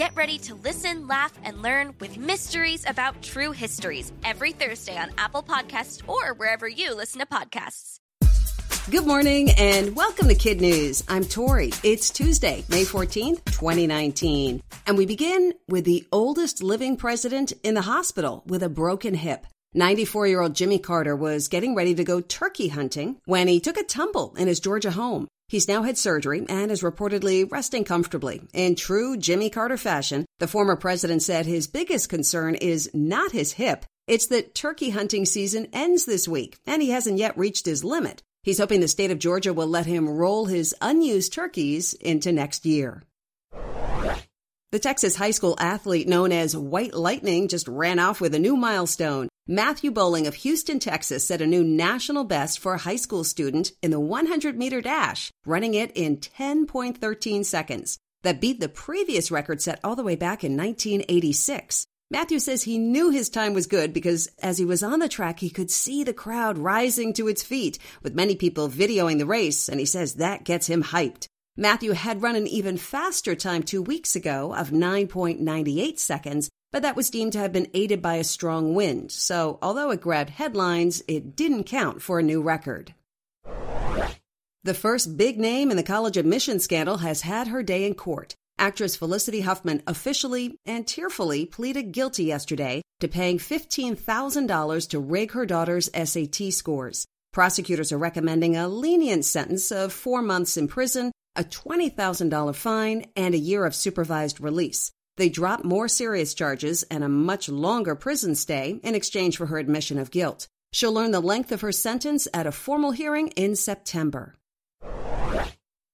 Get ready to listen, laugh, and learn with Mysteries About True Histories every Thursday on Apple Podcasts or wherever you listen to podcasts. Good morning and welcome to Kid News. I'm Tori. It's Tuesday, May 14th, 2019. And we begin with the oldest living president in the hospital with a broken hip. 94 year old Jimmy Carter was getting ready to go turkey hunting when he took a tumble in his Georgia home. He's now had surgery and is reportedly resting comfortably. In true Jimmy Carter fashion, the former president said his biggest concern is not his hip. It's that turkey hunting season ends this week, and he hasn't yet reached his limit. He's hoping the state of Georgia will let him roll his unused turkeys into next year. The Texas high school athlete known as White Lightning just ran off with a new milestone. Matthew Boling of Houston, Texas set a new national best for a high school student in the 100 meter dash, running it in 10.13 seconds. That beat the previous record set all the way back in 1986. Matthew says he knew his time was good because as he was on the track, he could see the crowd rising to its feet, with many people videoing the race, and he says that gets him hyped. Matthew had run an even faster time two weeks ago of 9.98 seconds, but that was deemed to have been aided by a strong wind. So, although it grabbed headlines, it didn't count for a new record. The first big name in the college admission scandal has had her day in court. Actress Felicity Huffman officially and tearfully pleaded guilty yesterday to paying $15,000 to rig her daughter's SAT scores. Prosecutors are recommending a lenient sentence of four months in prison a $20,000 fine, and a year of supervised release. They drop more serious charges and a much longer prison stay in exchange for her admission of guilt. She'll learn the length of her sentence at a formal hearing in September.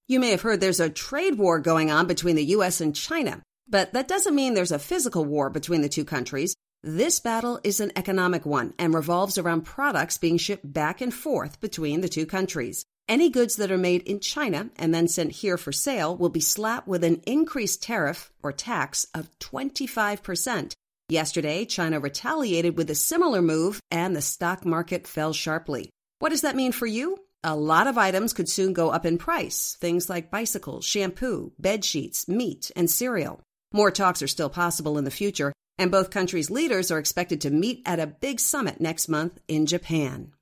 You may have heard there's a trade war going on between the U.S. and China, but that doesn't mean there's a physical war between the two countries. This battle is an economic one and revolves around products being shipped back and forth between the two countries. Any goods that are made in China and then sent here for sale will be slapped with an increased tariff or tax of 25%. Yesterday, China retaliated with a similar move and the stock market fell sharply. What does that mean for you? A lot of items could soon go up in price, things like bicycles, shampoo, bed sheets, meat, and cereal. More talks are still possible in the future, and both countries' leaders are expected to meet at a big summit next month in Japan.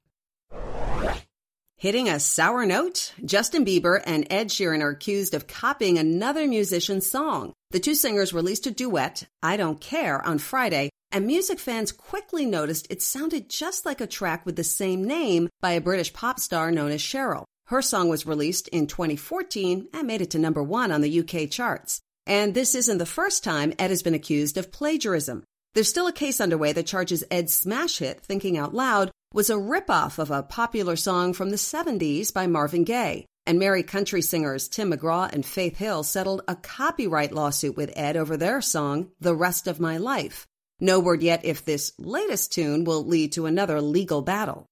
Hitting a sour note? Justin Bieber and Ed Sheeran are accused of copying another musician's song. The two singers released a duet, I Don't Care, on Friday, and music fans quickly noticed it sounded just like a track with the same name by a British pop star known as Cheryl. Her song was released in 2014 and made it to number one on the UK charts. And this isn't the first time Ed has been accused of plagiarism. There's still a case underway that charges Ed's smash hit, Thinking Out Loud, was a ripoff of a popular song from the 70s by Marvin Gaye. And Merry country singers Tim McGraw and Faith Hill settled a copyright lawsuit with Ed over their song, The Rest of My Life. No word yet if this latest tune will lead to another legal battle.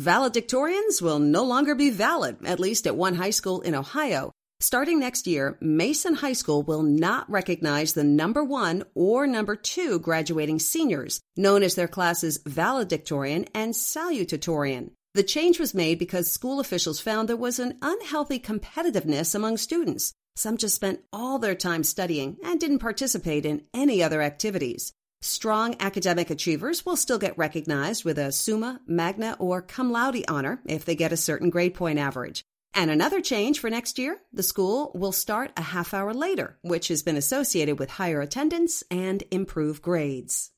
Valedictorians will no longer be valid, at least at one high school in Ohio, Starting next year, Mason High School will not recognize the number one or number two graduating seniors, known as their classes valedictorian and salutatorian. The change was made because school officials found there was an unhealthy competitiveness among students. Some just spent all their time studying and didn't participate in any other activities. Strong academic achievers will still get recognized with a Summa, Magna, or Cum Laude honor if they get a certain grade point average. And another change for next year the school will start a half hour later, which has been associated with higher attendance and improved grades.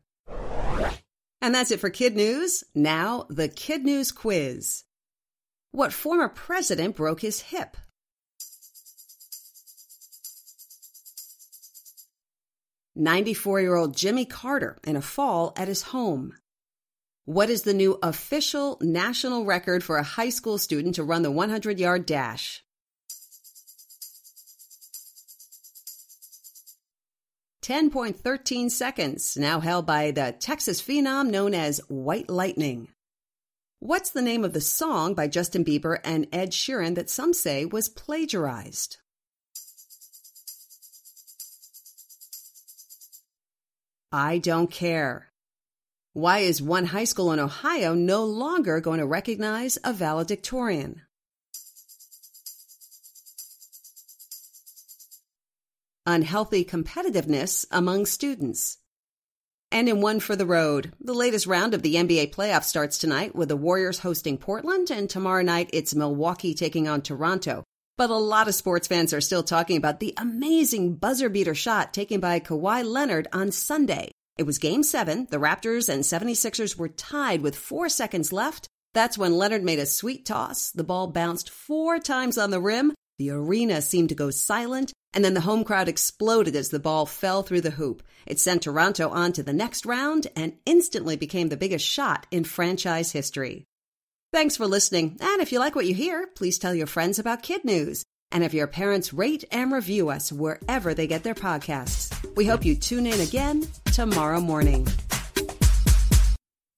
And that's it for Kid News. Now, the Kid News quiz. What former president broke his hip? Ninety-four year old Jimmy Carter in a fall at his home. What is the new official national record for a high school student to run the 100 yard dash? Ten point thirteen seconds, now held by the Texas phenom known as White Lightning. What's the name of the song by Justin Bieber and Ed Sheeran that some say was plagiarized? I don't care. Why is one high school in Ohio no longer going to recognize a valedictorian? Unhealthy competitiveness among students. And in one for the road, the latest round of the NBA playoffs starts tonight with the Warriors hosting Portland, and tomorrow night it's Milwaukee taking on Toronto. But a lot of sports fans are still talking about the amazing buzzer beater shot taken by Kawhi Leonard on Sunday. It was game seven. The Raptors and 76ers were tied with four seconds left. That's when Leonard made a sweet toss. The ball bounced four times on the rim. The arena seemed to go silent, and then the home crowd exploded as the ball fell through the hoop. It sent Toronto on to the next round and instantly became the biggest shot in franchise history. Thanks for listening, and if you like what you hear, please tell your friends about Kid News. And if your parents rate and review us wherever they get their podcasts, we hope you tune in again tomorrow morning.